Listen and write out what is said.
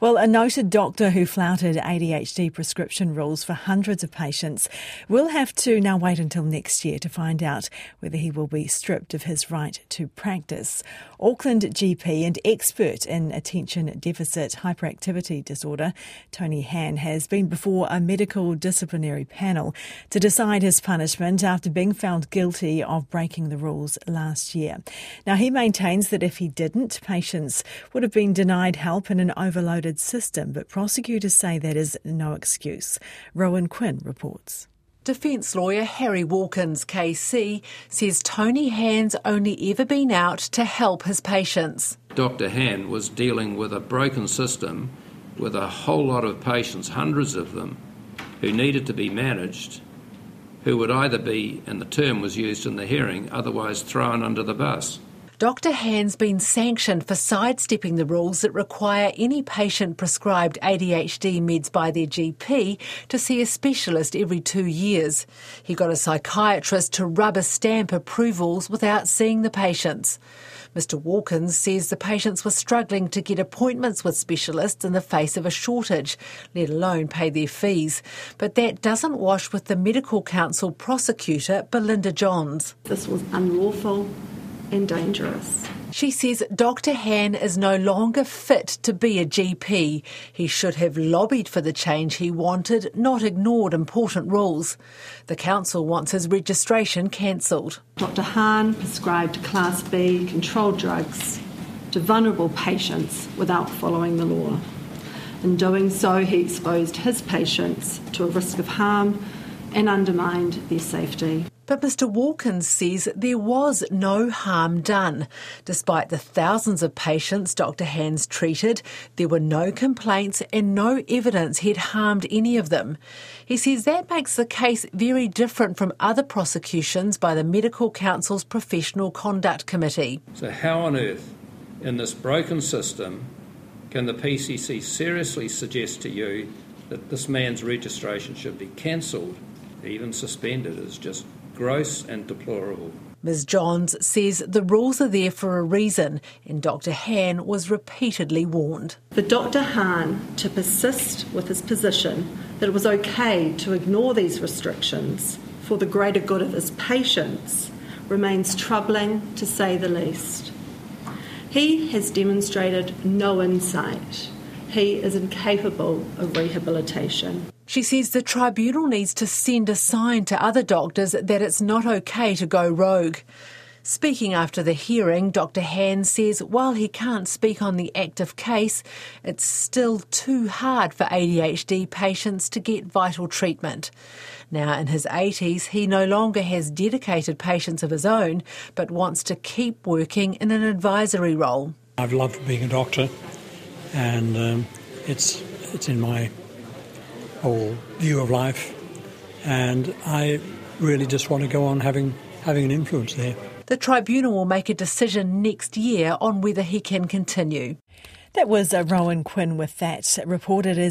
Well, a noted doctor who flouted ADHD prescription rules for hundreds of patients will have to now wait until next year to find out whether he will be stripped of his right to practice. Auckland GP and expert in attention deficit hyperactivity disorder, Tony Hanne, has been before a medical disciplinary panel to decide his punishment after being found guilty of breaking the rules last year. Now, he maintains that if he didn't, patients would have been denied help in an overloaded system, but prosecutors say that is no excuse. Rowan Quinn reports. Defence lawyer Harry Waalkens, KC, says Tony Hanne's only ever been out to help his patients. Dr. Hanne was dealing with a broken system with a whole lot of patients, hundreds of them, who needed to be managed, who would either be, and the term was used in the hearing, otherwise thrown under the bus. Dr. Hanne's been sanctioned for sidestepping the rules that require any patient prescribed ADHD meds by their GP to see a specialist every two years. He got a psychiatrist to rubber stamp approvals without seeing the patients. Mr. Waalkens says the patients were struggling to get appointments with specialists in the face of a shortage, let alone pay their fees. But that doesn't wash with the Medical Council prosecutor, Belinda Johns. This was unlawful and dangerous. She says Dr. Hanne is no longer fit to be a GP. He should have lobbied for the change he wanted, not ignored important rules. The council wants his registration cancelled. Dr. Hanne prescribed Class B controlled drugs to vulnerable patients without following the law. In doing so, he exposed his patients to a risk of harm and undermined their safety. But Mr. Waalkens says there was no harm done. Despite the thousands of patients Dr. Hanne's treated, there were no complaints and no evidence he'd harmed any of them. He says that makes the case very different from other prosecutions by the Medical Council's Professional Conduct Committee. So, how on earth, in this broken system, can the PCC seriously suggest to you that this man's registration should be cancelled, even suspended, is just gross and deplorable. Ms. Johns says the rules are there for a reason, and Dr. Hanne was repeatedly warned. For Dr. Hanne to persist with his position that it was okay to ignore these restrictions for the greater good of his patients remains troubling to say the least. He has demonstrated no insight. He is incapable of rehabilitation. She says the tribunal needs to send a sign to other doctors that it's not okay to go rogue. Speaking after the hearing, Dr. Hanne says while he can't speak on the active case, it's still too hard for ADHD patients to get vital treatment. Now, in his 80s, he no longer has dedicated patients of his own, but wants to keep working in an advisory role. I've loved being a doctor, and um, it's, it's in my whole view of life, and I really just want to go on having having an influence there. The tribunal will make a decision next year on whether he can continue. That was uh, Rowan Quinn with that. Reported as